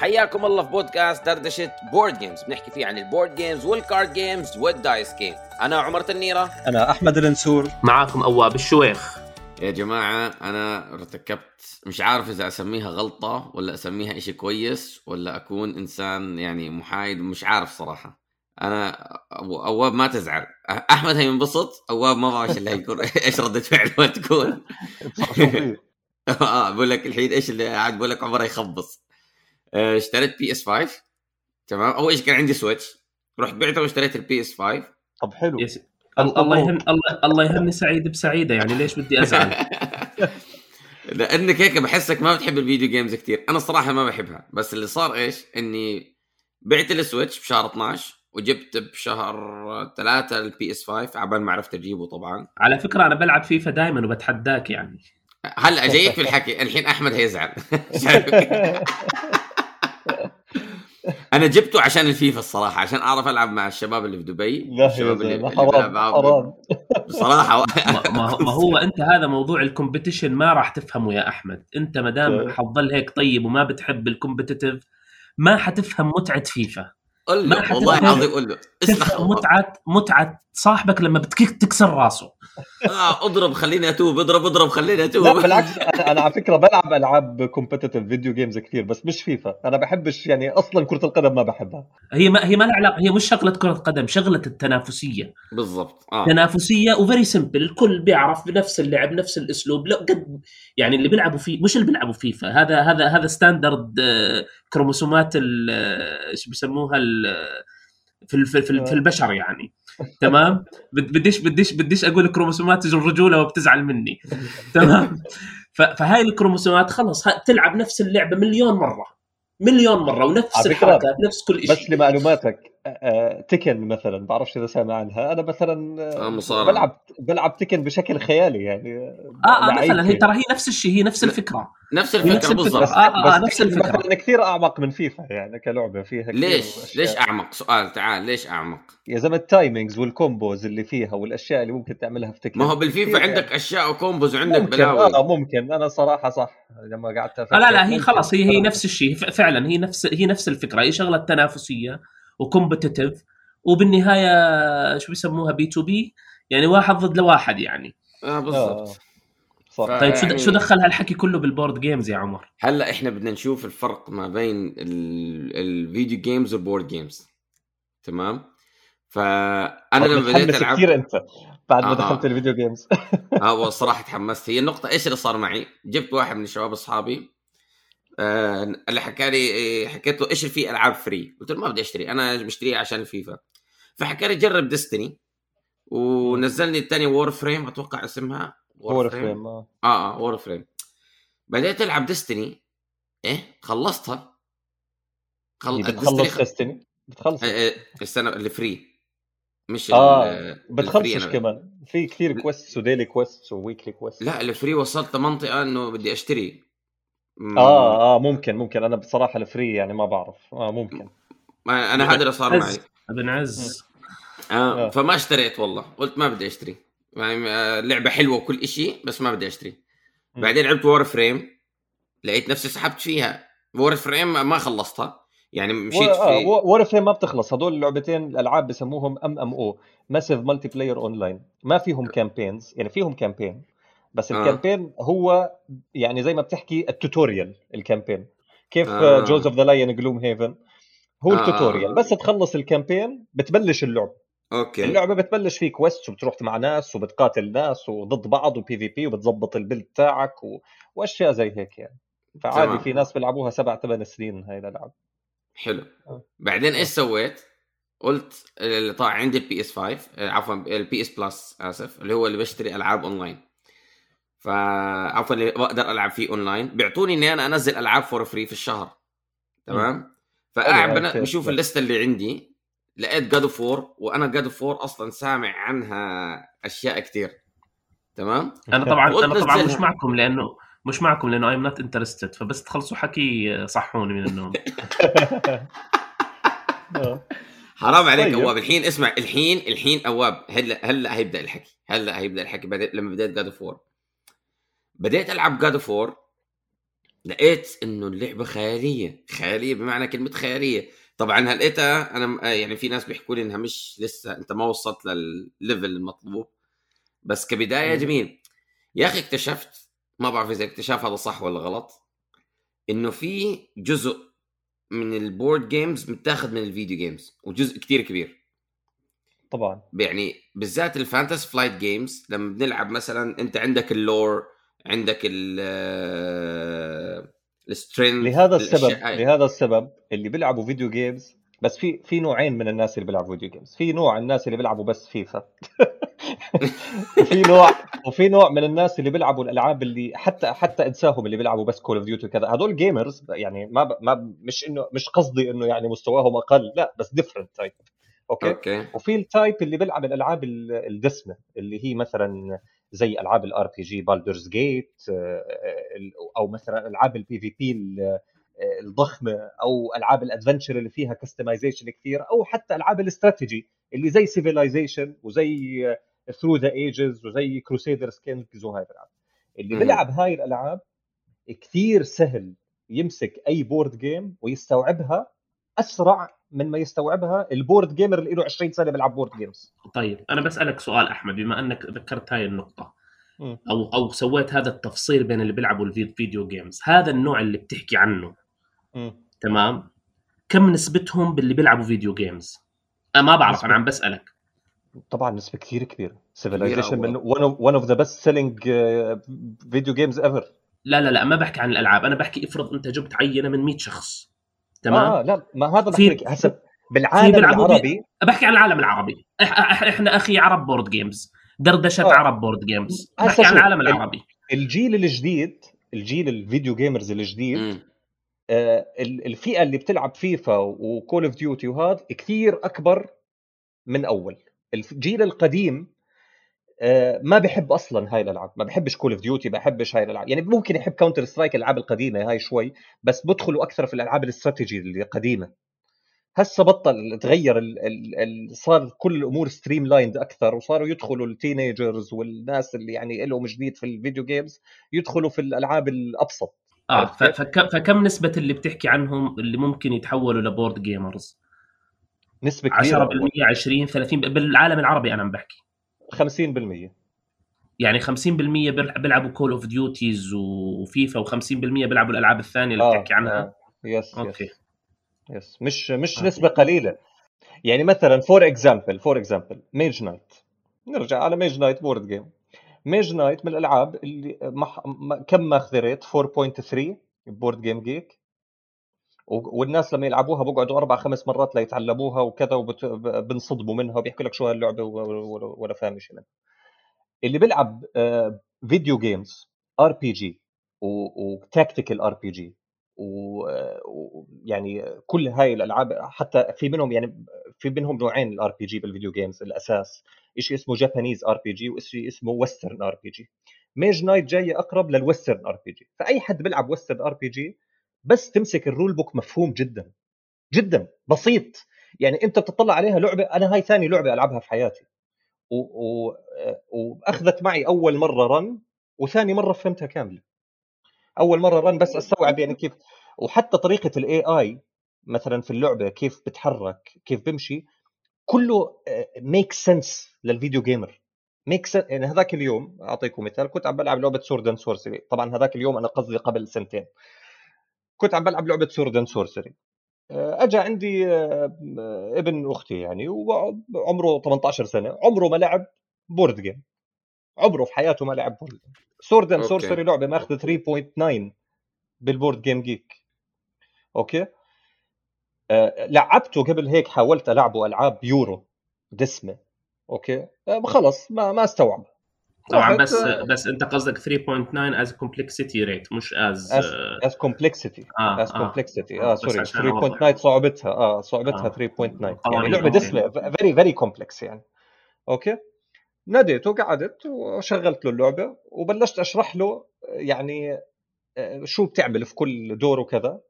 حياكم الله في بودكاست دردشة board games بنحكي فيه عن ال board games وال card games وال dice games أنا عمر تنيرة. أنا أحمد النسور معاكم أواب الشويخ. يا جماعة أنا ارتكبت مش عارف إذا أسميها غلطة ولا أسميها إشي كويس ولا أكون إنسان يعني محايد مش عارف صراحة. أنا أواب ما تزعل. أحمد هينبسط أواب ما بعرف اللي هيكون إيش ردة فعله تكون. آه بقول لك الحين إيش اللي قاعد بقول لك عمر يخبص. آه، اشتريت PS 5 تمام؟ أول شيء كان عندي Switch رحت بعته واشتريت ال PS 5 طب حلو. yes... الله يهن الله الله يهني سعيد بسعيدة يعني ليش بدي أزعل؟ لأنك هيك بحسك ما بتحب ال video games كثير أنا صراحة ما بحبها. بس اللي صار إيش؟ إني بعت السويتش بشهر 12 وجبت بشهر ثلاثة ال PS 5 عبال ما عرفت أجيبه طبعا. على فكرة أنا بلعب فيفا دائما وبتحداك يعني. هلأ جايك في الحكي. الحين أحمد هيزعل. أنا جبته عشان الفيفا الصراحة عشان اعرف العب مع الشباب اللي في دبي الشباب اللي, اللي حرام حرام. بصراحة ما, ما هو انت هذا موضوع ال competition ما راح تفهمه يا احمد. انت ما دام حتضل هيك طيب وما بتحب ال competitive ما حتفهم متعة فيفا. قل له والله العظيم قل له. متعه متعة صاحبك لما بتكيك تكسر راسه. آه اضرب خليني اتوب اضرب اضرب خليني اتوب. لا بالعكس أنا, أنا على فكرة بلعب ألعاب competitive video games كثير بس مش فيفا أنا بحبش يعني أصلا كرة القدم ما بحبها. هي ما هي ما لها علاقة هي مش شغلة كرة قدم شغلة التنافسية. بالضبط. آه. تنافسية و very simple الكل بيعرف بنفس اللعب نفس الأسلوب. لا قد يعني اللي بيلعبوا فيه مش اللي بيلعبوا فيفا هذا هذا هذا standard كروموسومات إيش بيسموها في في, في البشر يعني. تمام؟ بديش بديش بديش أقول كروموسومات الرجولة وبتزعل مني. تمام؟ فهاي الكروموسومات خلص. تلعب نفس اللعبة مليون مرة. مليون مرة ونفس الحركات نفس كل شيء بس لمعلوماتك. تكن مثلا بعرفش إذا سامع عنها. أنا مثلا آه بلعب بلعب تكن بشكل خيالي يعني. آه, آه مثلا هي ترى هي نفس الشيء هي نفس الفكرة. نفس الفكرة بالضبط. آه, آه, آه نفس الفكرة. مثلا كثير أعمق من فيفا يعني كلعبة فيها ليش؟ ليش أعمق؟ سؤال تعال ليش أعمق؟ يا زلمة ال timings وال combos اللي فيها والأشياء اللي ممكن تعملها في Tekken. ما هو بالفيفا عندك يعني. أشياء و combos وعندك ممكن بلاوي. آه ممكن. أنا صراحة صح. لما قعدت لا لا هي خلاص هي هي نفس الشيء. فعلا هي نفس هي نفس الفكرة. هي شغلة تنافسية. و competitive وبالنهاية شو بيسموها P to P يعني واحد ضد لواحد يعني آه بالضبط آه. طيب شو شو دخل هالحكي كله بال board games يا عمر؟ هلأ إحنا بدنا نشوف الفرق ما بين ال video games وال board games تمام؟ فأنا لما بديت ألعب كثير أنت بعد ما آه دخلت ال video games آه والصراحة تحمست هي النقطة إيش اللي صار معي؟ جبت واحد من الشباب أصحابي آه اللي حكى لي حكيت له إيش في ألعاب free؟ قلت له ما بدي أشتري أنا مشتريها عشان الفيفا فحكى لي جرب Destiny ونزلني الثاني Warframe أتوقع اسمها Warframe آه. آه Warframe بديت ألعب Destiny إيه خلصتها. خل... بتخلص Destiny بتخلص. آه السنة اللي free مش آه بتخلصش كمان. في كثير quest و daily quest و weekly quest لا ال free وصلت منطقة إنه بدي أشتري. آه آه ممكن ممكن. أنا بصراحة ال free يعني ما بعرف. آه ممكن. أنا هذا اللي صار معي. أبن عز. آه. آه. فما اشتريت والله. قلت ما بدي أشتري. يعني آه، لعبة حلوة وكل شيء بس ما بدي أشتري. بعدين لعبت Warframe لقيت نفسي سحبت فيها. Warframe ما خلصتها. يعني مشيت في آه. Warframe ما بتخلص. هدول اللعبتين الألعاب بسموهم MMO massive multiplayer online ما فيهم campaigns يعني فيهم campaign بس ال campaign هو يعني زي ما بتحكي ال tutorial ال campaign. كيف آه. Jaws of the Lion Gloomhaven هو آه. ال tutorial. بس تخلص ال campaign بتبلش اللعب. okay. اللعبة بتبلش فيه quest وبتروح مع ناس وبتقاتل ناس وضد بعض و PvP وبتظبط ال build تاعك و... وأشياء زي هيك يعني. فعادي تمام. في ناس بيلعبوها سبع ثمان سنين هاي الألعاب. حلو. آه. بعدين إيش سويت؟ قلت طبعا عندي ال PS 5 عفوا ال PS Plus آسف اللي هو اللي بشتري ألعاب اونلاين فعفوا اللي بقدر ألعب فيه اونلاين بيعطوني إني أنا أنزل ألعاب for free في الشهر. تمام؟ فقاعد بشوف الليسته اللي عندي. لقيت God of War وأنا God of War أصلا سامع عنها أشياء كثير تمام؟ أنا طبعا أنا طبعا مش معكم لأنه مش معكم لأنه I'm not interested فبس تخلصوا حكي صحوني من النوم. حرام عليك طيب. اواب الحين اسمع الحين الحين اواب هلا هلا هيبدأ الحكي. هلا هيبدأ الحكي. لما بديت God of War بديت ألعب God of War لقيت إنه اللعبة خيالية. خيالية بمعنى كلمة خيالية. طبعا هلقيتها أنا يعني في ناس بيحكوا لي إنها مش لسه أنت ما وصلت لل level المطلوب. بس كبداية جميل. يا أخي اكتشفت ما بعرف إذا اكتشاف هذا صح ولا غلط إنه في جزء من ال board games متاخذ من ال video games وجزء كتير كبير. طبعا. يعني بالذات ال Fantasy Flight Games لما بنلعب مثلا أنت عندك ال lore عندك ال ال strength لهذا السبب لهذا السبب اللي بيلعبوا video games بس في في نوعين من الناس اللي بيلعبوا video games في نوع الناس اللي بيلعبوا بس فيفا وفي نوع وفي نوع من الناس اللي بيلعبوا الألعاب اللي حتى حتى إنساهم اللي بيلعبوا بس Call of Duty وكذا. هدول gamers يعني ما ب... ما مش إنه مش قصدي إنه يعني مستواهم أقل لا بس different type okay? Okay. وفي ال type اللي بيلعب الألعاب الدسمة اللي هي مثلا زي ألعاب ال RPG Baldur's Gate أو مثلا ألعاب ال PvP الضخمة أو ألعاب ال adventure اللي فيها customization كثير أو حتى ألعاب الاستراتيجي اللي زي Civilization وزي Through the Ages وزي Crusaders Kings وهاي الالعاب اللي بيلعب هاي الألعاب كثير سهل يمسك أي board game ويستوعبها أسرع من ما يستوعبها ال board gamer اللي له 20 سنة بيلعب board games طيب أنا بسألك سؤال أحمد بما أنك ذكرت هاي النقطة. أو أو سويت هذا التفصيل بين اللي بيلعبوا ال video games هذا النوع اللي بتحكي عنه. م. تمام؟ كم نسبتهم باللي بيلعبوا video games أنا ما بعرف أنا عم بسألك. طبعا نسبة كثير كبيره Civilization من one of the best selling video games ever لا لا لا ما بحكي عن الألعاب. أنا بحكي افرض أنت جبت عينة من 100 شخص. تمام؟ آه لا ما هذا بحكي لك. هسه بالعالم العربي بحكي عن العالم العربي. إحنا أخي عرب board games دردشة آه. عرب board games بحكي عن العالم العربي. الجيل الجديد الجيل ال video gamers الجديد آه الفئة اللي بتلعب فيفا و Call of Duty وهذا كثير أكبر من أول. الجيل القديم آه ما بحب أصلا هاي الألعاب. ما بحبش Call of Duty بحبش هاي الألعاب. يعني ممكن يحب Counter-Strike الالعاب القديمة هاي شوي بس بدخلوا أكثر في الألعاب الاستراتيجي اللي قديمه هسه بطل تغير ال ال ال صار كل الأمور streamlined أكثر وصاروا يدخلوا ال teenagers والناس اللي يعني لهم جديد في ال video games يدخلوا في الألعاب الأبسط. آه فكم نسبة اللي بتحكي عنهم اللي ممكن يتحولوا ل board gamers؟ نسبة كبيرة. 10% 20 30 بالعالم العربي أنا عم بحكي. 50% يعني 50% بيلعبوا Call of Duties وفيفا و50% بيلعبوا الألعاب الثانية اللي آه بتحكي عنها. آه. Yes okay. Yes. Yes مش مش آه. نسبة قليلة. يعني مثلا for example for example Mage Knight نرجع على Mage Knight board game Mage Knight من الألعاب اللي مح... كم ماخذه rate 4.3 BoardGameGeek والناس لما يلعبوها بقعدوا أربع خمس مرات ليتعلموها وكذا وبنصدموا منها وبيحكوا لك شو هاللعبة ولا فاهم شيء منها اللي بيلعب video games RPG و tactical RPG ويعني كل هاي الألعاب حتى في منهم يعني في منهم نوعين ال RPG بال video games الأساس شيء اسمه Japanese RPG وشيء اسمه western RPG Mage Knight جاية أقرب لل western RPG فأي حد بيلعب western RPG بس تمسك ال rule book مفهوم جدا جدا بسيط. يعني أنت بتطلع عليها لعبة أنا هاي ثاني لعبة ألعبها في حياتي. و... وأخذت معي أول مرة run وثاني مرة فهمتها كاملة. أول مرة run بس أستوعب يعني كيف. وحتى طريقة ال AI مثلا في اللعبة كيف بتحرك كيف بمشي كله make sense لل video gamer make sense يعني هذاك اليوم أعطيكم مثال كنت عم بلعب لعبة Sword and Sorcery طبعا هذاك اليوم أنا قصدي قبل سنتين. كنت عم بلعب لعبة Sword and Sorcery اجى عندي آه، ابن أختي يعني وعمره 18 سنة عمره ما لعب board game عمره في حياته ما لعب board game Sword and Sorcery لعبة ماخذة 3.9 بال BoardGameGeek okay؟ أه لعبته قبل هيك حاولت ألعبه ألعاب يورو دسمة. okay؟ أه خلص ما ما استوعب. طبعا بس آه، بس أنت قصدك 3.9 as complexity rate مش as as complexity as complexity آه. sorry 3.9 صعوبتها. آه صعوبتها آه. 3.9 يعني لعبة دسمه very very complex يعني. okay؟ ناديته قعدت وشغلت له اللعبة وبلشت أشرح له يعني آه، شو بتعمل في كل دور وكذا.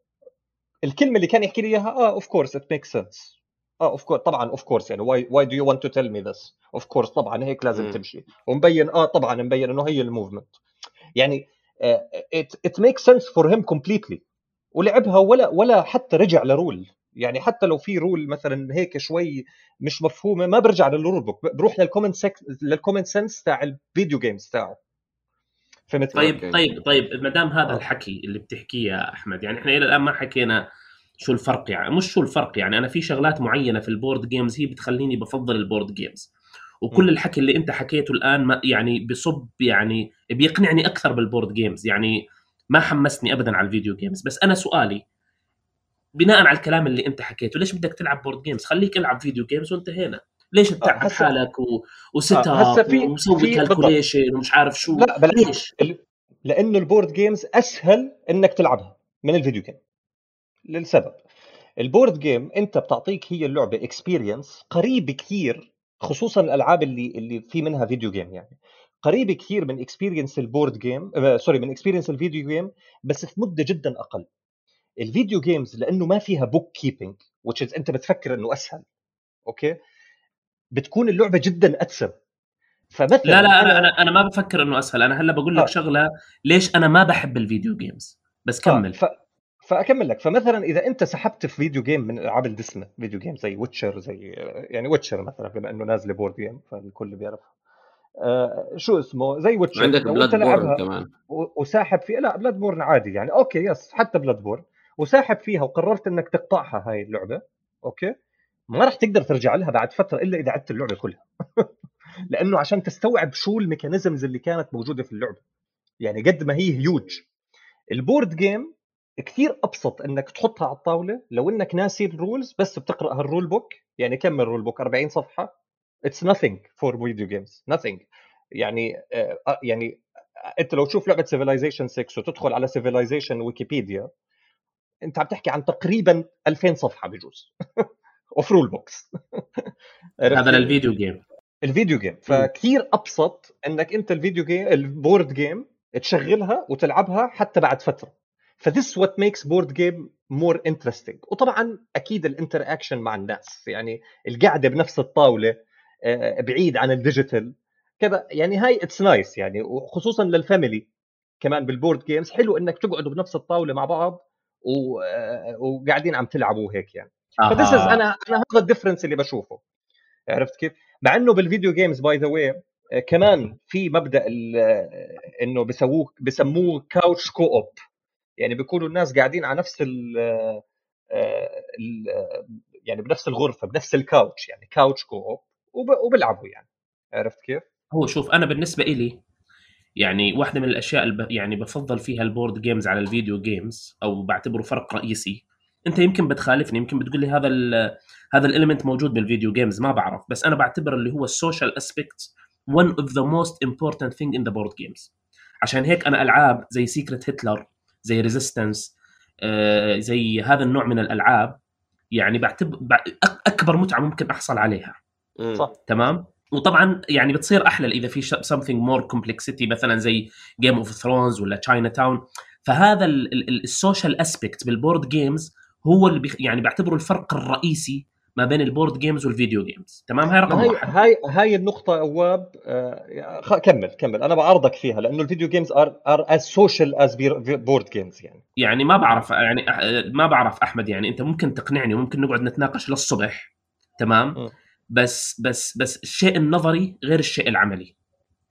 الكلمة اللي كان يحكي لي إياها آه of course it make sense آه of course طبعا of course يعني why why do you want to tell me this of course طبعا هيك لازم م. تمشي. ومبين آه طبعا مبين إنه هي ال movement. يعني it make sense for him completely ولعبها ولا ولا حتى رجع ل rule. يعني حتى لو في rule مثلا هيك شوي مش مفهومة ما برجع للرول بوك بروح للكومنت سك... للكومنت سنس تاع الفيديو جيمز تاعه. فهمت؟ طيب. طيب طيب ما دام هذا. الحكي اللي بتحكيه يا أحمد يعني إحنا إلى الآن ما حكينا شو الفرق يعني؟ مش شو الفرق يعني أنا في شغلات معينة في ال board games هي بتخليني بفضل ال board games وكل م. الحكي اللي أنت حكيته الآن ما يعني بصب يعني بيقنعني أكثر بال board games يعني ما حمسني ابدا على ال video games بس أنا سؤالي بناء على الكلام اللي أنت حكيته ليش بدك تلعب board games خليك العب video games وانتهينا ليش تتعب آه حالك و... و setup ومسوي calculation ومش عارف شو؟ لا بلاش. ليش؟ لأنه ال board games أسهل إنك تلعبها من ال video game للسبب. ال board game انت بتعطيك هي اللعبة experience قريب كثير خصوصا الألعاب اللي اللي في منها video game يعني. قريب كثير من experience ال board game sorry من experience ال video game بس في مدة جدا أقل. ال video games لأنه ما فيها bookkeeping which انت بتفكر إنه أسهل. أوكي؟ بتكون اللعبة جدا أتسب. فمثلا لا لا أنا أنا أنا ما بفكر إنه أسهل. أنا هلأ بقول لك آه. شغلة ليش أنا ما بحب ال video games بس آه، كمل. آه. فأكمل لك. فمثلا إذا أنت سحبت في video game من ألعاب الدسمه video game زي Witcher زي يعني Witcher مثلا بما إنه نازله board game فالكل بيعرفها آه شو اسمه؟ زي Witcher. عندك Bloodborne كمان. وساحب فيها لا Bloodborne عادي يعني. أوكي yes حتى Bloodborne وساحب فيها وقررت إنك تقطعها هاي اللعبة. أوكي؟ ما راح تقدر ترجع لها بعد فترة إلا إذا عدت اللعبة كلها. لأنه عشان تستوعب شو ال mechanisms اللي كانت موجودة في اللعبة. يعني قد ما هي هيوج ال board game كثير أبسط إنك تحطها على الطاولة لو إنك ناسي ال rules بس بتقرأ هال rule book يعني كم ال rule book؟ 40 صفحة. it's nothing for video games nothing. يعني آه يعني أنت لو تشوف لعبة Civilization 6 وتدخل على Civilization ويكيبيديا أنت عم تحكي عن تقريبا 2000 صفحة بجوز. of rule books هذا لل video game ال video game فكثير أبسط إنك أنت ال video game ال board game تشغلها وتلعبها حتى بعد فترة. ف this what makes board game more interesting وطبعا أكيد ال interaction مع الناس يعني القعدة بنفس الطاولة آه، بعيد عن ال digital كذا يعني هاي it's nice يعني وخصوصا لل family كمان بال board games حلو إنك تقعدوا بنفس الطاولة مع بعض آه، وقاعدين عم تلعبوا هيك يعني. آه. ف this أنا أنا هذا ال difference اللي بشوفه. عرفت كيف؟ مع إنه بال video games by the way كمان في مبدأ إنه بسووه بسموه couch co-op يعني بيكونوا الناس قاعدين على نفس ال يعني بنفس الغرفة بنفس ال couch يعني couch co-op وبيلعبوا يعني. عرفت كيف؟ هو شوف أنا بالنسبة إلي يعني واحدة من الأشياء اللي يعني بفضل فيها ال board games على ال video games أو بعتبره فرق رئيسي. أنت يمكن بتخالفني يمكن بتقول لي هذا ال هذا ال element موجود بال video games ما بعرف. بس أنا بعتبر اللي هو ال social aspect one of the most important thing in the board games. عشان هيك أنا ألعاب زي Secret Hitler زي Resistance آه، زي هذا النوع من الألعاب. يعني بعتبر أكبر متعة ممكن أحصل عليها. صح. تمام؟ وطبعا يعني بتصير أحلى إذا في something more complexity مثلا زي Game of Thrones ولا Chinatown فهذا ال social aspect بال board games هو اللي. يعني بعتبره الفرق الرئيسي ما بين ال board games وال video games. تمام؟ هاي رقم هاي واحد. هاي هاي النقطة أواب آه كمل كمل. أنا بعارضك فيها لأنه ال video games are are as social as board games يعني. يعني ما بعرف يعني ما بعرف أحمد يعني أنت ممكن تقنعني وممكن نقعد نتناقش للصبح. تمام؟ م. بس بس بس الشيء النظري غير الشيء العملي.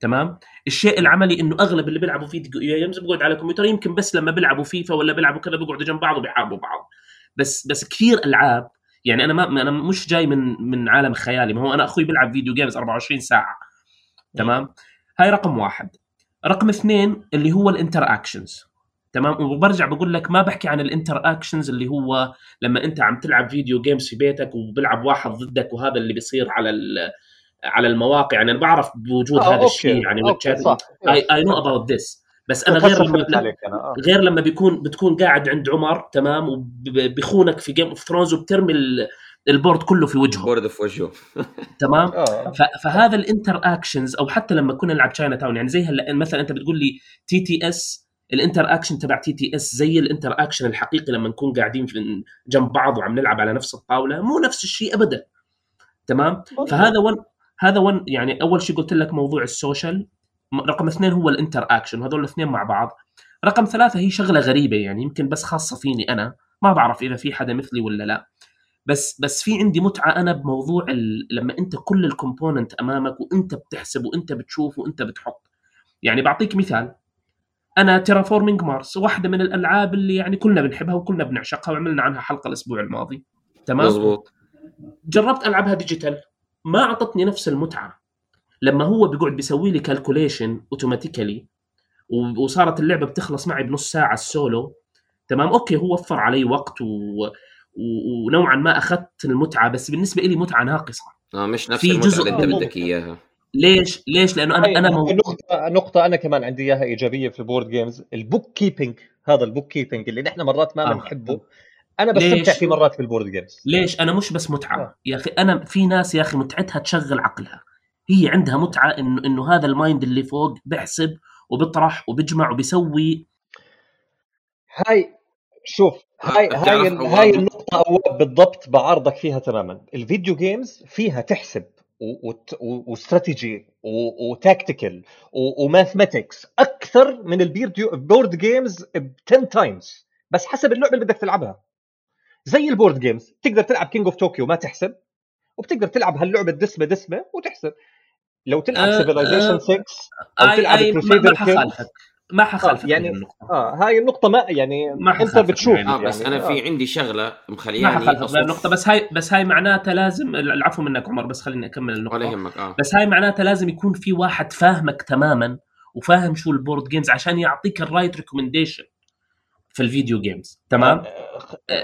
تمام؟ الشيء العملي إنه أغلب اللي بيلعبوا video games بيقعد على الكمبيوتر يمكن بس لما بيلعبوا فيفا ولا بيلعبوا كذا بيقعدوا جنب بعض وبيحاربوا بعض. بس بس كثير ألعاب يعني أنا ما أنا مش جاي من من عالم خيالي. ما هو أنا أخوي بيلعب video games 24 ساعة. تمام؟ هاي رقم واحد. رقم اثنين اللي هو ال interactions تمام؟ وبرجع بقول لك ما بحكي عن ال interactions اللي هو لما أنت عم تلعب video games في بيتك وبيلعب واحد ضدك وهذا اللي بيصير على على المواقع. يعني أنا بعرف بوجود آه هذا الشيء يعني I know about this بس أنا غير لما أنا. آه. غير لما بيكون بتكون قاعد عند عمر تمام وبيخونك في Game of Thrones وبترمي ال board كله في وجهه ال board في وجهه تمام آه. فهذا ال interactions أو حتى لما كنا نلعب Chinatown يعني زي هلا مثلا أنت بتقول لي TTS ال interaction تبع TTS زي ال interaction الحقيقي لما نكون قاعدين في جنب بعض وعم نلعب على نفس الطاولة مو نفس الشيء ابدا تمام فهذا one هذا one يعني أول شيء قلت لك موضوع ال social رقم اثنين هو ال interaction وهذول الاثنين مع بعض. رقم ثلاثة هي شغلة غريبة يعني يمكن بس خاصة فيني أنا ما بعرف إذا في حدا مثلي ولا لا. بس بس في عندي متعة أنا بموضوع ال... لما أنت كل ال component أمامك وأنت بتحسب وأنت بتشوف وأنت بتحط. يعني بعطيك مثال أنا Terraforming Mars واحدة من الألعاب اللي يعني كلنا بنحبها وكلنا بنعشقها وعملنا عنها حلقة الأسبوع الماضي. تمام؟ مزبوط جربت ألعبها digital ما أعطتني نفس المتعة. لما هو بيقعد بيسوي لي calculation automatically وصارت اللعبة بتخلص معي بنص ساعة السولو تمام؟ okay هو وفر علي وقت و... و... ونوعا ما أخذت المتعة بس بالنسبة لي متعة ناقصة. آه مش نفس في المتعة جزء- اللي أنت بدك إياها. ليش؟ ليش؟ لأنه أنا أنا مو... نقطة نقطة أنا كمان عندي إياها إيجابية في ال board games ال bookkeeping هذا ال bookkeeping اللي نحن مرات ما آه. بنحبه. ليش؟ بستمتع فيه مرات في ال board games ليش؟ أنا مش بس متعة. آه. يا أخي أنا في ناس يا أخي متعتها تشغل عقلها. هي عندها متعة انه إنه هذا ال mind اللي فوق بيحسب وبيطرح وبيجمع وبيسوي. هاي شوف هاي آه، هاي هاي النقطة أواب بالضبط بعارضك فيها تماما. ال video games فيها تحسب و- وت- و- واستراتيجي و- و tactical و- و mathematics أكثر من ال video- ال board games ب 10 times بس حسب اللعبة اللي بدك تلعبها. زي ال board games تقدر تلعب King of Tokyo ما تحسب وبتقدر تلعب هاللعبة دسمة دسمة وتحسب. لو تلعب آه، Civilization آه، 6 أو اي تلعب ما ما Kings. حخالفك ما حخالفك يعني- يعني النقطه آه هاي النقطة ما يعني ما أنت حخالفك بتشوف يعني. آه بس يعني أنا في عندي شغلة ما مخلياني حخالفك أصف- النقطة. بس هاي بس هاي معناتها لازم العفو منك عمر بس خليني أكمل النقطة. ولا يهمك آه. بس هاي معناتها لازم يكون في واحد فاهمك تماما وفاهم شو ال board games عشان يعطيك ال right recommendation في ال video games تمام؟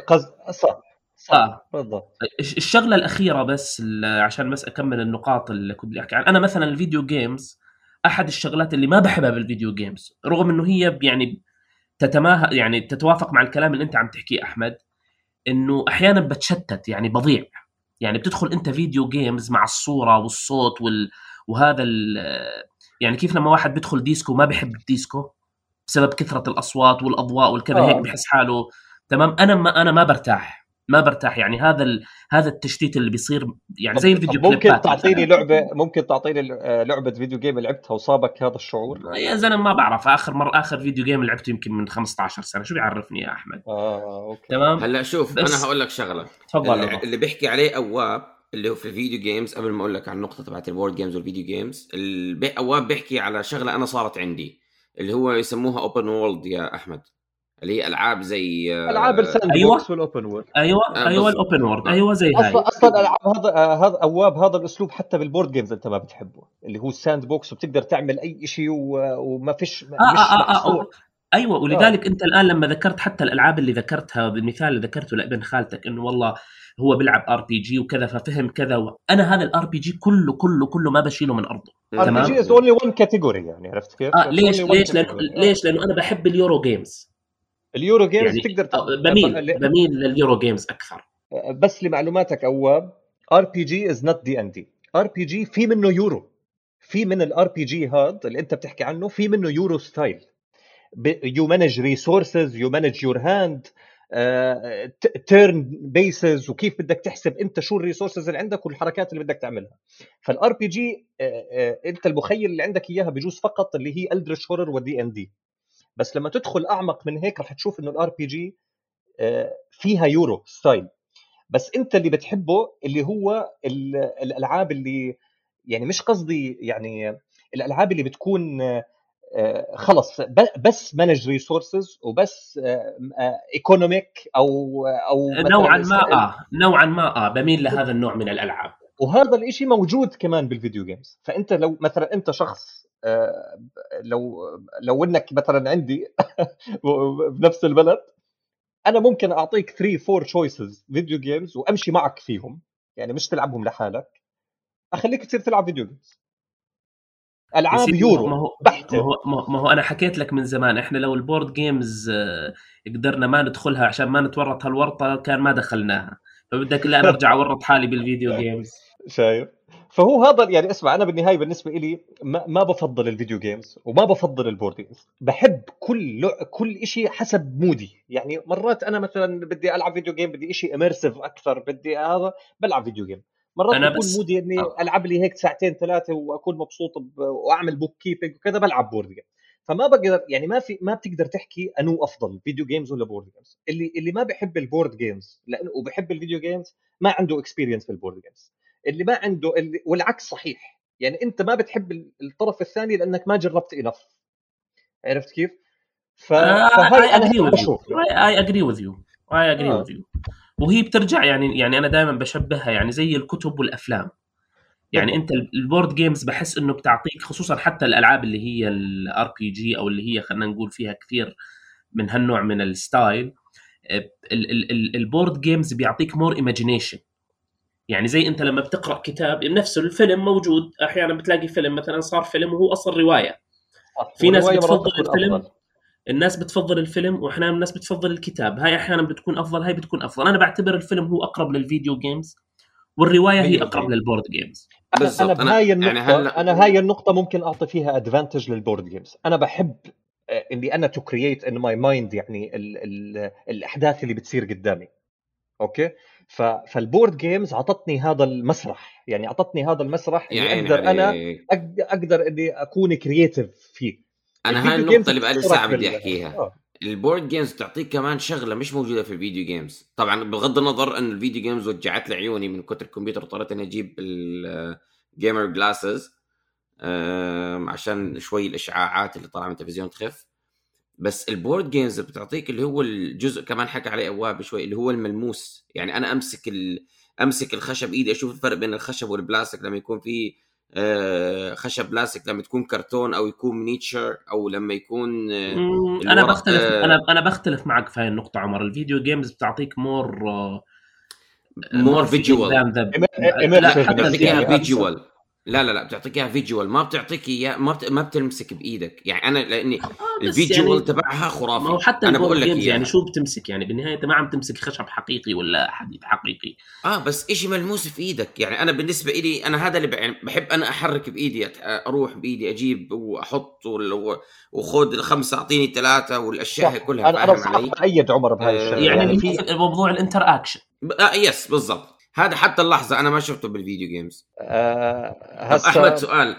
قصد صح. صح. آه. بالضبط. الش- الشغلة الأخيرة بس عشان بس أكمل النقاط اللي كنت بدي أحكي عنها. أنا مثلا ال video games أحد الشغلات اللي ما بحبها بال video games رغم إنه هي يعني تتماهى يعني تتوافق مع الكلام اللي أنت عم تحكيه أحمد إنه أحيانا بتشتت يعني بضيع. يعني بتدخل أنت video games مع الصورة والصوت وال وهذا ال يعني كيف لما واحد بيدخل ديسكو ما بيحب الديسكو؟ بسبب كثرة الأصوات والأضواء والكذا آه. هيك بحس حاله. تمام؟ أنا ما أنا ما برتاح. ما برتاح يعني هذا ال... هذا التشتيت اللي بيصير يعني زي الفيديو ممكن تعطيني. لعبه ممكن تعطيني آه، لعبة video game لعبتها وصابك هذا الشعور؟ يا زلمة ما بعرف. آخر مره آخر video game لعبته يمكن من 15 سنة. شو بيعرفني يا أحمد؟ آه okay. تمام؟ هلا شوف بس- أنا هقول لك شغلة. تفضل اللي. اللي بيحكي عليه أواب اللي هو في ال video games قبل ما أقول لك عن النقطة تبعت ال board games وال video games البي... أواب بيحكي على شغلة أنا صارت عندي اللي هو يسموها open world يا أحمد. اللي هي ألعاب زي آه، العاب ال sand أيوة. box وال open world أيوه آه، أيوه ال open world أيوه زي هاي. أصلا أصلا ألعاب هذا آه، هذا اواب هذا الأسلوب حتى بال board games أنت ما بتحبه اللي هو ال sandbox وبتقدر تعمل أي شيء وما فيش آه مش آه آه محصور آه أيوه ولذلك أنت الآن لما ذكرت حتى الألعاب اللي ذكرتها بالمثال اللي ذكرته لابن خالتك إنه والله هو بيلعب RPG وكذا ففهم كذا و... أنا هذا ال RPG كله كله كله ما بشيله من أرضه. RPG is only one category يعني عرفت كيف؟ It's ليش only one ليش؟ لأنه category. ليش؟ لأنه أنا بحب ال Euro games ال Euro games يعني بتقدر آه، بميل بميل لل Euro games أكثر. بس لمعلوماتك أواب ار بي جي از نوت دي ان دي ار بي جي في منه يورو. في من ال RPG هذا اللي أنت بتحكي عنه في منه Euro style you manage resources you manage your hand turn bases وكيف بدك تحسب أنت شو ال resources اللي عندك والحركات اللي بدك تعملها. فال RPG أنت المخيل اللي عندك إياها بجوز فقط اللي هي ال Eldritch Horror و D&D بس لما تدخل أعمق من هيك رح تشوف إنه ال RPG فيها Euro style. بس أنت اللي بتحبه اللي هو ال- الألعاب اللي يعني مش قصدي يعني الألعاب اللي بتكون آه، خلص بس manage resources وبس economic أو أو مثلاً نوعا ما آه نوعا ما آه بميل لهذا النوع من الألعاب. وهذا الإشي موجود كمان بال video games فأنت لو مثلا أنت شخص آه، لو لو إنك مثلا عندي بنفس البلد أنا ممكن أعطيك 3 4 choices video games وأمشي معك فيهم. يعني مش تلعبهم لحالك. أخليك تصير تلعب video games ألعاب يورو ما هو ما بحتة. هو ما هو أنا حكيت لك من زمان إحنا لو ال board games آه، قدرنا ما ندخلها عشان ما نتورط هالورطة كان ما دخلناها. فبدك لا نرجع أورط حالي بال video games شايف. فهو هذا يعني اسمع أنا بالنهاية بالنسبة لي ما, ما بفضل ال video games وما بفضل ال board games بحب كل لع... كل شيء حسب mood ي. يعني مرات أنا مثلا بدي ألعب video game بدي شيء immersive أكثر بدي هذا بلعب video game مرات أنا بكون بس- mood ي إني آه. ألعب لي هيك ساعتين ثلاثة وأكون مبسوط ب... وأعمل bookkeeping وكذا بلعب board game فما بقدر يعني ما في ما بتقدر تحكي أنو أفضل video games ولا board games اللي اللي ما بحب ال board games لأنه وبحب ال video games ما عنده experience بال board games اللي ما عنده اللي والعكس صحيح يعني أنت ما بتحب الطرف الثاني لأنك ما جربت enough عرفت كيف؟ ف... آه، فهاي I أنا هيك. بشوف agree with you. I agree آه. with you. وهي بترجع يعني يعني أنا دائما بشبهها يعني زي الكتب والأفلام يعني. أنت ال board games بحس إنه بتعطيك خصوصا حتى الألعاب اللي هي ال RPG أو اللي هي خلينا نقول فيها كثير من هالنوع من ال style ال- ال- ال- ال board games بيعطيك more imagination يعني زي انت لما بتقرأ كتاب نفس الفيلم موجود أحيانا بتلاقي فيلم مثلا صار فيلم وهو أصلا رواية. في ناس بتفضل الفيلم أفضل. الناس بتفضل الفيلم واحيانا الناس بتفضل الكتاب هاي أحيانا بتكون أفضل هاي بتكون أفضل أنا بعتبر الفيلم هو أقرب لل video games والرواية هي أقرب. للبورد جيمز أنا بالضبط. أنا أنا- بهاي يعني النقطة هلأ- أنا هاي النقطة ممكن أعطي فيها advantage لل board games أنا بحب آه، إني أنا to create in my mind يعني ال ال الأحداث اللي بتصير قدامي أوكي فال board games اعطتني هذا المسرح. يعني اعطتني هذا المسرح اللي أقدر أنا أقدر إني أكون creative فيه. أنا الفيديو هاي النقطة اللي بقالي ساعة بدي أحكيها. آه. ال board games بتعطيك كمان شغلة مش موجودة في ال video games. طبعا بغض النظر انه ال video games وجعت لي عيوني من كتر الكمبيوتر اضطريت إني أجيب ال gamer glasses عشان شوي الإشعاعات اللي طالعة من التلفزيون تخف. بس ال board games بتعطيك اللي هو الجزء كمان حكى عليه أواب شوي اللي هو الملموس. يعني أنا أمسك ال... أمسك الخشب إيدي أشوف الفرق بين الخشب والبلاستيك لما يكون في آه، خشب بلاستيك لما تكون كرتون أو يكون miniature أو لما يكون آه، أنا بختلف آه. أنا أنا بختلف معك في هاي النقطة عمر. ال video games بتعطيك more more visual لا حتى visual لا لا لا بتعطيك إياها visual. ما بتعطيك إياه ما بت... ما بتلمسك بإيدك. يعني أنا لأني ال visual يعني تبعها خرافي. ما هو حتى أنا بقول لك. يعني شو بتمسك؟ يعني بالنهاية أنت ما عم تمسك خشب حقيقي ولا حديد حقيقي. آه بس إشي ملموس في إيدك. يعني أنا بالنسبة لي أنا هذا اللي ب- يعني بحب أنا أحرك بإيدي أروح بإيدي أجيب وأحط وال- وخذ الخمسة أعطيني ثلاثة والأشياء هي كلا أنا أنا بأيد عمر بهاي آه، الشغلة. يعني, يعني يعني في موضوع ال interaction آه yes بالضبط. هذا حتى اللحظة أنا ما شفته بال video games آه، هسا أحمد سؤال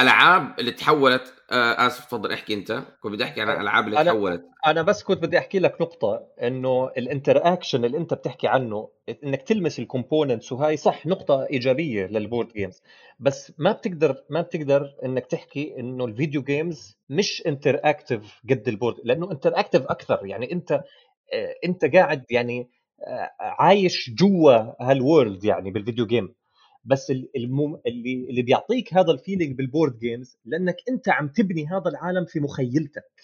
ألعاب اللي تحولت آه آسف تفضل احكي أنت كنت بدي أحكي عن الألعاب اللي أنا- تحولت. أنا بس كنت بدي أحكي لك نقطة إنه ال interaction اللي أنت بتحكي عنه إنك تلمس ال components وهاي صح نقطة إيجابية لل board games بس ما بتقدر ما بتقدر إنك تحكي إنه ال video games مش interactive قد ال board لأنه interactive أكثر يعني أنت آه، أنت قاعد يعني عايش جوا هال world يعني بال video game بس ال- المم... اللي اللي بيعطيك هذا ال feeling بال board games لأنك أنت عم تبني هذا العالم في مخيلتك.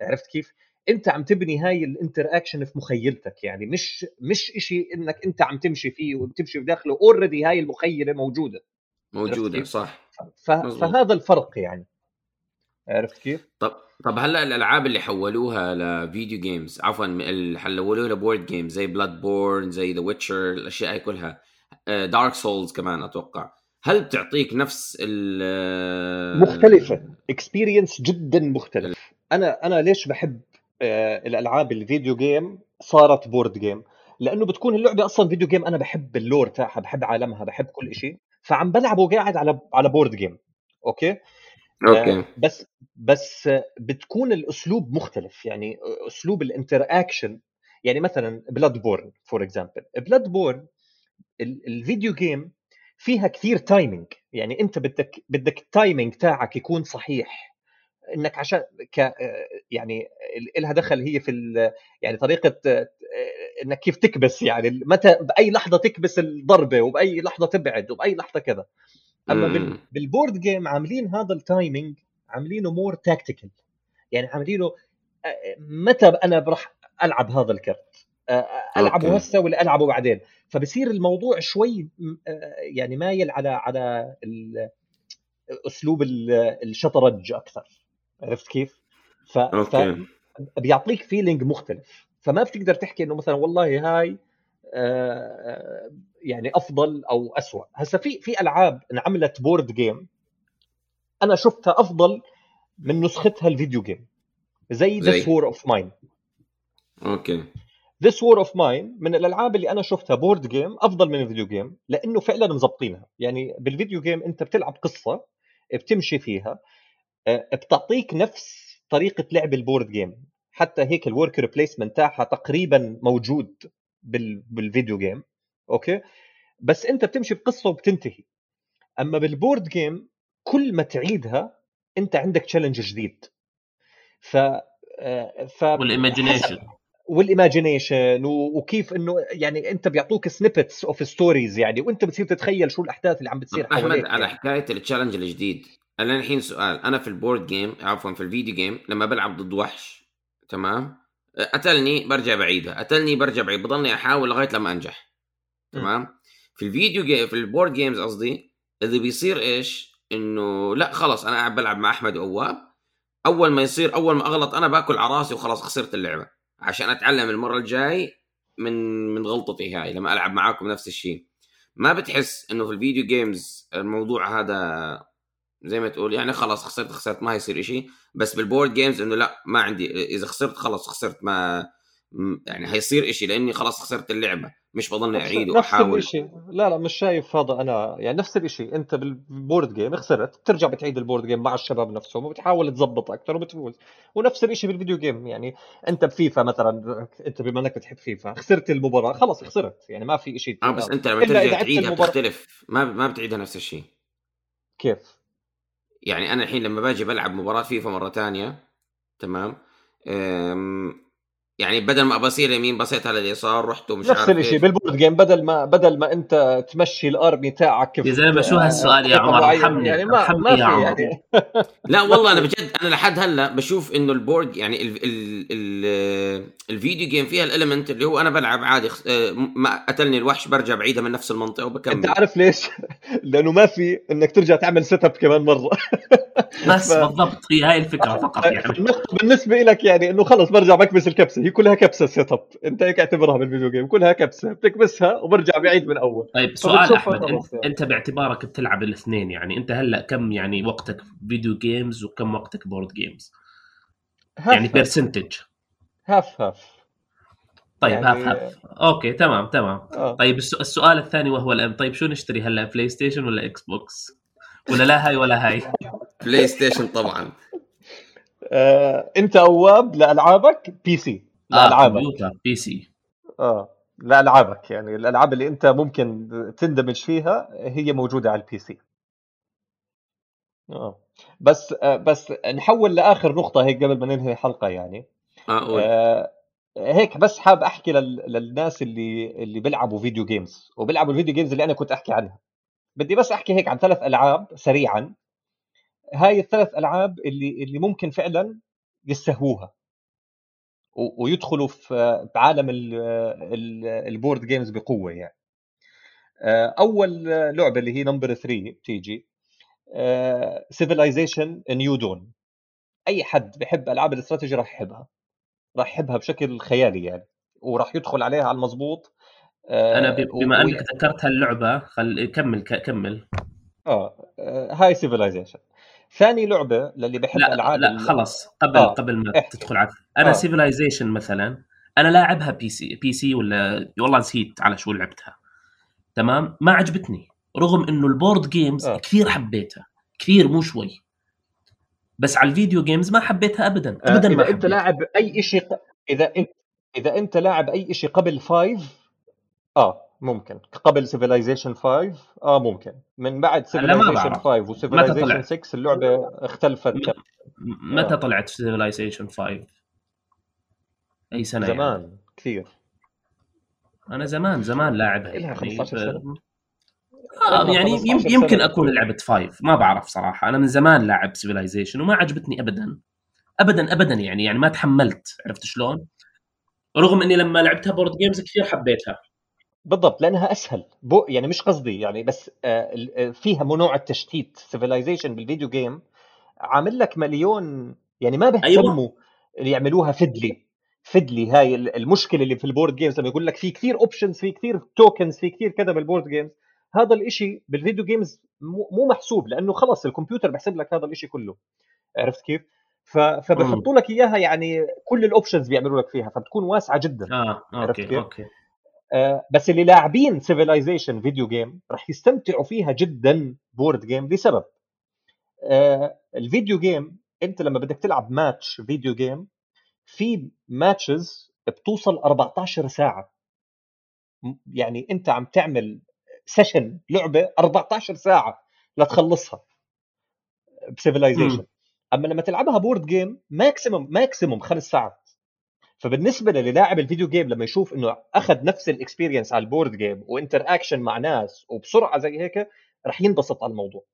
عرفت كيف؟ أنت عم تبني هاي ال interaction في مخيلتك يعني مش مش إشي إنك أنت عم تمشي فيه وبتمشي بداخله already هاي المخيلة موجودة. موجودة؟ صح. ف... فهذا الفرق يعني. عرفت كيف؟ طب طب هلا الألعاب اللي حولوها ل video games عفوا اللي حولوها ل board game زي Bloodborne زي The Witcher الأشياء هاي كلها. Dark Souls كمان أتوقع. هل بتعطيك نفس ال مختلفة. experience جدا مختلف. أنا أنا ليش بحب آه، الألعاب ال video game صارت board game لأنه بتكون اللعبة أصلا video game أنا بحب ال lore تاعها بحب عالمها بحب كل شيء فعم بلعبه قاعد على على board game أوكي؟ أوكي. آه، بس بس بتكون الأسلوب مختلف. يعني أسلوب ال interaction يعني مثلا Bloodborne for example Bloodborne ال video game فيها كثير timing يعني أنت بدك بدك ال timing تاعك يكون صحيح. إنك عشان ك يعني لها دخل هي في يعني طريقة إنك كيف تكبس. يعني متى بأي لحظة تكبس الضربة وبأي لحظة تبعد وبأي لحظة كذا. أما مم. بال- بال board game عاملين هذا ال timing عاملينه more tactical يعني عاملينه متى أنا براح ألعب هذا الكرت ألعبه. هسه ولا ألعبه بعدين فبصير الموضوع شوي يعني مايل على على أسلوب ال- الشطرنج أكثر عرفت كيف؟ ف... أوكي فبيعطيك feeling مختلف فما بتقدر تحكي إنه مثلا والله هاي يعني أفضل أو اسوء هسه في في ألعاب انعملت board game أنا شفتها أفضل من نسختها ال video game زي؟ This War of Mine. أوكي. This War of Mine من الألعاب اللي أنا شفتها board game أفضل من ال video game لأنه فعلا مزبطينها. يعني بال video game أنت بتلعب قصة بتمشي فيها آه، بتعطيك نفس طريقة لعب ال board game حتى هيك ال worker placement تاعها تقريبا موجود. بال video game أوكي؟ بس أنت بتمشي بقصة وبتنتهي. أما بال board game كل ما تعيدها أنت عندك challenge جديد. ف ف وال imagination وال imagination وكيف إنه يعني أنت بيعطوك snippets of stories يعني وأنت بتصير تتخيل شو الأحداث اللي عم بتصير حواليك أحمد على يعني. حكاية ال challenge الجديد أنا الحين سؤال أنا في ال board game عفوا في ال video game لما بلعب ضد وحش تمام؟ قتلني برجع بعيدها قتلني برجع بعيد. بضلني أحاول لغاية لما أنجح. تمام؟ في ال video game في ال board games قصدي اللي بيصير إيش؟ إنه لا خلص أنا قاعد بلعب مع أحمد أواب. أول ما يصير أول ما أغلط أنا باكل على راسي وخلاص خسرت اللعبة. عشان أتعلم المرة الجاي من من غلطتي هاي لما ألعب معاكم نفس الشيء. ما بتحس إنه في ال video games الموضوع هذا زي ما تقول يعني خلاص خسرت خسرت ما هيصير إشي. بس بال board games إنه لا ما عندي إذا خسرت خلاص خسرت ما يعني هيصير إشي لأني خلاص خسرت اللعبة. مش بضلني أعيد وأحاول. نفس الشيء لا لا مش شايف هذا أنا. يعني نفس الشيء أنت بال board game خسرت بترجع بتعيد ال board game مع الشباب نفسهم وبتحاول تظبط أكثر وبتفوز. ونفس الشيء بال video game يعني أنت بفيفا مثلا أنت بما إنك بتحب فيفا خسرت المباراة خلاص خسرت. يعني ما في شيء آه بس أنت لما ترجع تعيدها. بتختلف. ما ما بتعيدها نفس الشيء. كيف؟ يعني أنا الحين لما باجي بلعب مباراة فيفا مرة ثانية تمام؟ يعني بدل ما بصير يمين بصيت على اليسار رحت ومش نفس الشيء بال board game بدل ما بدل ما أنت تمشي ال army تاعك يا زلمة شو هالسؤال يا عمر؟ ارحمني يعني ما, ما في يعني. لا والله أنا بجد أنا لحد هلأ بشوف إنه ال board يعني ال ال ال ال video game فيها ال element اللي هو أنا بلعب عادي آه، ما قتلني الوحش برجع بعيدها من نفس المنطقة وبكمل. أنت عارف ليش؟ لأنه ما في إنك ترجع تعمل set up كمان مرة. بس ف... بالضبط هي هاي الفكرة فقط يعني. النقطه بالنسبة لك يعني إنه خلص برجع بكبس الكبسة هي كلها كبسة set up انت هيك اعتبرها بال video game كلها كبسة. بتكبسها وبرجع بعيد من أول. طيب سؤال أحمد انت, يعني. انت باعتبارك بتلعب الاثنين يعني. انت هلا كم يعني وقتك video games وكم وقتك board games يعني percentage half half. طيب يعني... half. half okay تمام تمام. آه. طيب السؤال الثاني وهو الآن. طيب شو نشتري هلا PlayStation ولا Xbox ولا لا هاي ولا هاي؟ PlayStation طبعا. آه، انت أواب لألعابك PC لالعابك آه PC آه. لالعابك يعني الألعاب اللي أنت ممكن تندمج فيها هي موجودة على ال PC آه. بس آه بس نحول لآخر نقطة هيك قبل ما ننهي الحلقة يعني. آه, آه هيك بس حاب أحكي للناس اللي اللي بيلعبوا video games وبيلعبوا ال video games اللي أنا كنت أحكي عنها. بدي بس أحكي هيك عن ثلاث ألعاب سريعا. هاي الثلاث ألعاب اللي اللي ممكن فعلا يستهووها. ويدخلوا في عالم ال board games بقوة يعني. أول لعبة اللي هي number 3 بتيجي Civilization New Dawn أي حد بحب ألعاب الاستراتيجي راح يحبها. راح يحبها بشكل خيالي يعني وراح يدخل عليها على المضبوط. أنا بما أنك ذكرت هاللعبة خل كمل كمل. آه هاي سيفلايزيشن ثاني لعبة للي بحب لا ألعاب لا خلص قبل آه. قبل ما احكي. تدخل على أنا آه. Civilization مثلا أنا لاعبها PC PC ولا والله نسيت على شو لعبتها تمام ما عجبتني رغم إنه ال board games آه. كثير حبيتها كثير مو شوي بس على ال video games ما حبيتها ابدا آه، ابدا آه. إذا ما أنت لاعب أي شيء إذا انت إذا أنت لاعب أي شيء قبل five آه ممكن. قبل Civilization 5 آه ممكن. من بعد Civilization 5 و Civilization 6 اللعبة اختلفت متى طلعت Civilization 5 أي سنة زمان يعني. كثير. أنا زمان زمان لاعبها يعني 15 سنة. آه يعني يمكن أكون لعبت 5 ما بعرف صراحة. أنا من زمان لاعب Civilization وما عجبتني ابدا. ابدا ابدا يعني يعني ما تحملت. عرفت شلون؟ رغم إني لما لعبتها board games كثير حبيتها. بالضبط لأنها أسهل. بو يعني مش قصدي يعني بس آه، آه، فيها منوع التشتيت. Civilization بال video game عامل لك مليون يعني ما بيهتموا أيوة. يعملوها fiddly fiddly هاي المشكلة اللي في ال board games لما يقول لك في كثير options في كثير tokens في كثير كذا بال board games هذا الإشي بال video games مو محسوب لأنه خلص الكمبيوتر بحسب لك هذا الإشي كله. عرفت كيف؟ فبحطوا لك إياها يعني كل ال options بيعملوا لك فيها فبتكون واسعة جدا. آه okay okay. بس اللي لاعبين Civilization video game راح يستمتعوا فيها جدا board game لسبب. آه ال video game انت لما بدك تلعب match video game في matches بتوصل 14 ساعة. يعني انت عم تعمل session لعبة 14 ساعة لتخلصها ب Civilization أما لما تلعبها board game maximum maximum خمس ساعات. فبالنسبة للاعب ال video game لما يشوف إنه أخذ نفس ال experience على ال board game و interaction مع ناس وبسرعة زي هيك رح ينبسط على الموضوع.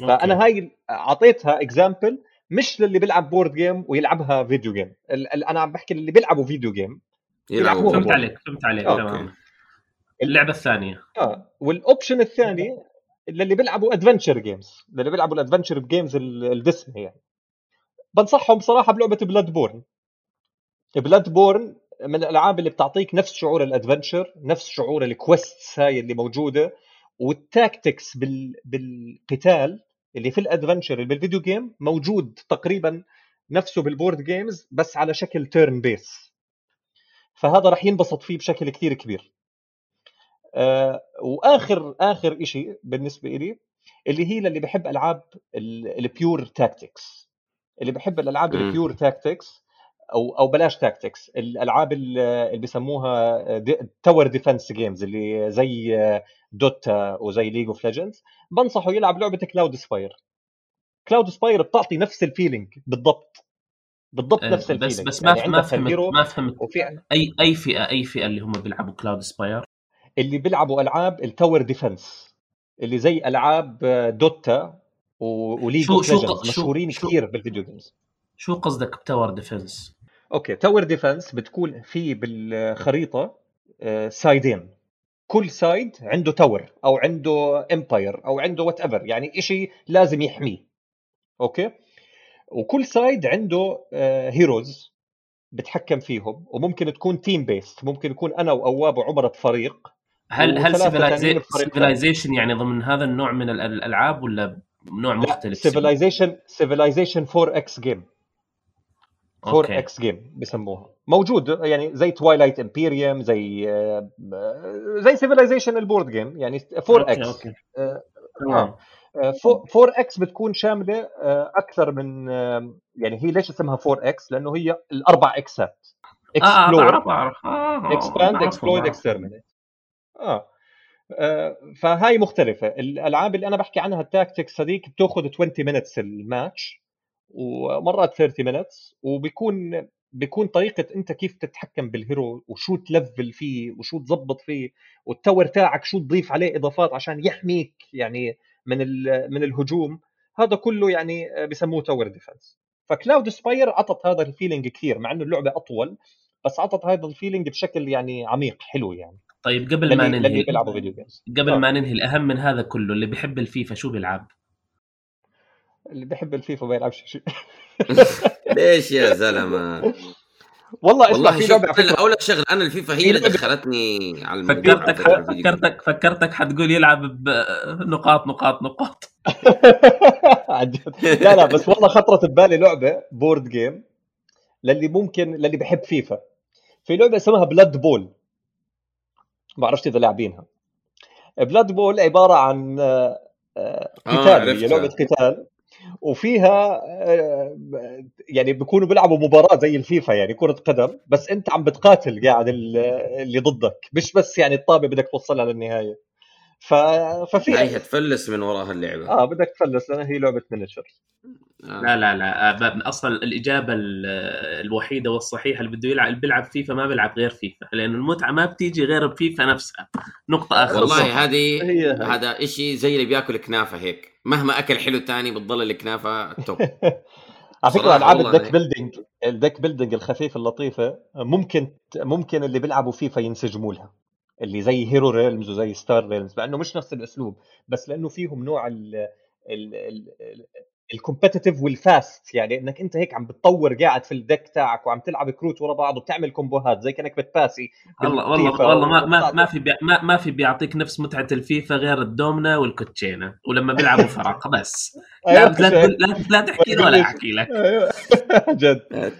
فأنا هاي أعطيتها example مش للي بيلعب board game ويلعبها video game أنا عم بحكي للي بيلعبوا فيديو جيم يلعبوا فهمت عليك فهمت عليك تمام. اللعبة الثانية. آه وال option الثاني للي بيلعبوا adventure games للي بيلعبوا ال adventure games الديسني يعني. بنصحهم بصراحه بلعبة Bloodborne Bloodborne من الألعاب اللي بتعطيك نفس شعور ال adventure نفس شعور ال quests هاي اللي موجودة وال tactics بال... بالقتال اللي في ال adventure اللي بال video game موجود تقريبا نفسه بال board games بس على شكل turn based فهذا راح ينبسط فيه بشكل كثير كبير. آه وآخر آخر شيء بالنسبة لي اللي هي للي بحب ألعاب ال pure tactics اللي بحب الألعاب ال pure tactics أو أو بلاش tactics الألعاب اللي بيسموها tower defense games اللي زي Dota وزي League of Legends بنصحه يلعب لعبة Cloudspire Cloudspire بتعطي نفس ال feeling بالضبط. بالضبط نفس ال feeling بس بس يعني ما فهمت ما فهمت. اي أي فئه أي فئة اللي هم بيلعبوا Cloudspire اللي بيلعبوا ألعاب ال tower defense اللي زي ألعاب Dota و League of Legends مشهورين كثير بال video games شو قصدك ب tower defense؟ okay tower defense بتكون في بالخريطة سايدين آه، كل side عنده tower أو عنده empire أو عنده whatever يعني شيء لازم يحميه. okay؟ وكل side عنده هيروز آه، بتحكم فيهم وممكن تكون team based ممكن يكون أنا وأواب وعمر بفريق هل هل Civilization يعني ضمن هذا النوع من الألعاب ولا نوع مختلف؟ Civilization Civilization 4X game 4 إكس جيم بسموها. موجود يعني زي Twilight Imperium زي زي Civilization ال board game يعني 4X. okay. تمام. 4X بتكون شاملة آه، أكثر من يعني هي ليش اسمها 4X؟ لأنه هي الأربع إكسات. explore expand exploit exterminate آه فهاي مختلفة. الألعاب اللي أنا بحكي عنها ال tactics هذيك بتأخذ 20 minutes الماتش. ومرات 30 minutes وبيكون بيكون طريقة أنت كيف تتحكم بال hero وشو تلفل فيه وشو تظبط فيه وال tower تاعك شو تضيف عليه إضافات عشان يحميك يعني من من الهجوم هذا كله يعني بسموه tower defense ف Cloudspire عطت هذا ال feeling كثير مع إنه اللعبة أطول بس عطت هذا ال feeling بشكل يعني عميق حلو يعني طيب قبل ما ننهي قبل آه. ما ننهي الأهم من هذا كله اللي بيحب الفيفا شو بيلعب؟ اللي بيحب الفيفا ما يلعبش شيء. ليش يا زلمة؟ والله والله في لعبة على اول شغل أنا الفيفا هي اللي دخلتني على فكرتك فكرتك فكرتك حتقول يلعب بنقاط نقاط نقاط لا لا بس والله خطرت ببالي لعبة board game للي ممكن للي بحب فيفا. في لعبة اسمها Blood Bowl ما بعرفش إذا لاعبينها. Blood Bowl عبارة عن آه، آه، قتال هي لعبة قتال. وفيها آه، يعني بيكونوا بيلعبوا مباراة زي الفيفا يعني كرة قدم بس أنت عم بتقاتل قاعد اللي ضدك مش بس يعني الطابة بدك توصلها للنهاية. ف... ففي هي تفلس من وراها اللعبة. آه بدك تفلس لأن هي لعبة miniature آه. لا لا لا آه، أصلا الإجابة الوحيدة والصحيحة اللي بده يلعب اللي بيلعب فيفا ما بيلعب غير فيفا لأنه المتعة ما بتيجي غير بفيفا نفسها. نقطة آخر. والله هذه هذا شيء زي اللي بياكل كنافة هيك. مهما أكل حلو تاني بتضل الكنافة top على فكرة ألعاب ال deck building ال deck building الخفيفه اللطيفة ممكن ممكن اللي بيلعبوا فيفا ينسجموا لها. اللي زي Hero Realms وزي Star Realms مع إنه مش نفس الأسلوب بس لأنه فيهم نوع ال ال competitive وال fast يعني إنك أنت هيك عم بتطور قاعد في ال deck تاعك وعم تلعب كروت ورا بعض وبتعمل كومبوهات زي كأنك بتباسي والله والله والله ما ما, ما في بي ما, ما في بيعطيك نفس متعة الفيفا غير الدومنا والكوتشينة ولما بيلعبوا فرق بس. لا أيوة لا, لا, لا تحكي لي ولا أحكي لك. أيوة. جد.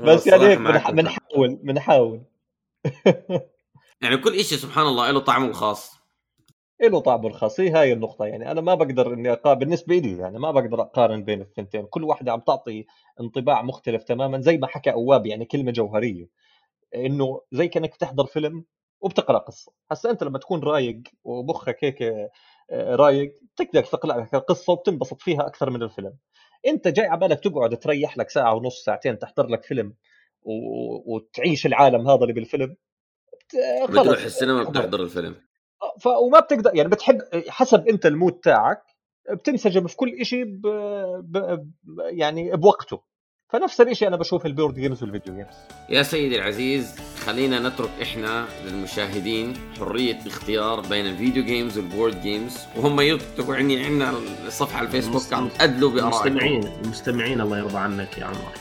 بس يعني هيك بنحاول بنحاول يعني كل شيء سبحان الله له طعمه الخاص. له طعمه الخاص. هي هاي النقطة. يعني أنا ما بقدر إني أقارن بالنسبة لي يعني ما بقدر أقارن بين الثنتين. كل واحدة عم تعطي انطباع مختلف تماما زي ما حكى أواب يعني كلمة جوهرية. إنه زي كأنك تحضر فيلم وبتقرأ قصة. هسا أنت لما تكون رايق ومخك هيك آه، رايق تقدر تقرا لك القصة وبتنبسط فيها أكثر من الفيلم. أنت جاي على بالك تقعد تريح لك ساعة ونص ساعتين تحضر لك فيلم و... وتعيش العالم هذا اللي بالفيلم. خلص. بتروح السينما بتحضر الفيلم. ف... وما بتقدر يعني بتحب حسب أنت المود تاعك بتنسجم في كل شيء ب... ب... يعني بوقته. فنفس الشيء أنا بشوف ال board games وال video games يا سيدي العزيز خلينا نترك إحنا للمشاهدين حرية الاختيار بين ال video games وال board games وهم يكتبوا عندي عندنا الصفحة على الفيسبوك عم ادلوا بارائهم المستمعين المستمعين الله يرضى عنك يا عمر.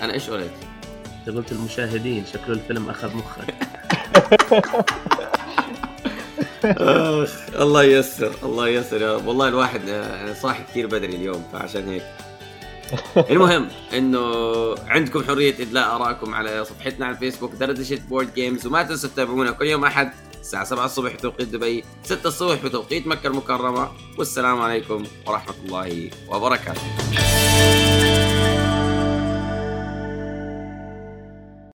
أنا إيش قلت؟ أنت قلت المشاهدين شكله الفيلم أخذ مخك. آخ الله ييسر الله ييسر يا رب. والله الواحد آه، صاحي كثير بدري اليوم فعشان هيك. المهم إنه عندكم حرية إدلاء آرائكم على صفحتنا على الفيسبوك دردشه board games وما تنسوا تتابعونا كل يوم أحد الساعة 7 الصبح بتوقيت دبي 6 الصبح بتوقيت مكة المكرمة. والسلام عليكم ورحمة الله وبركاته.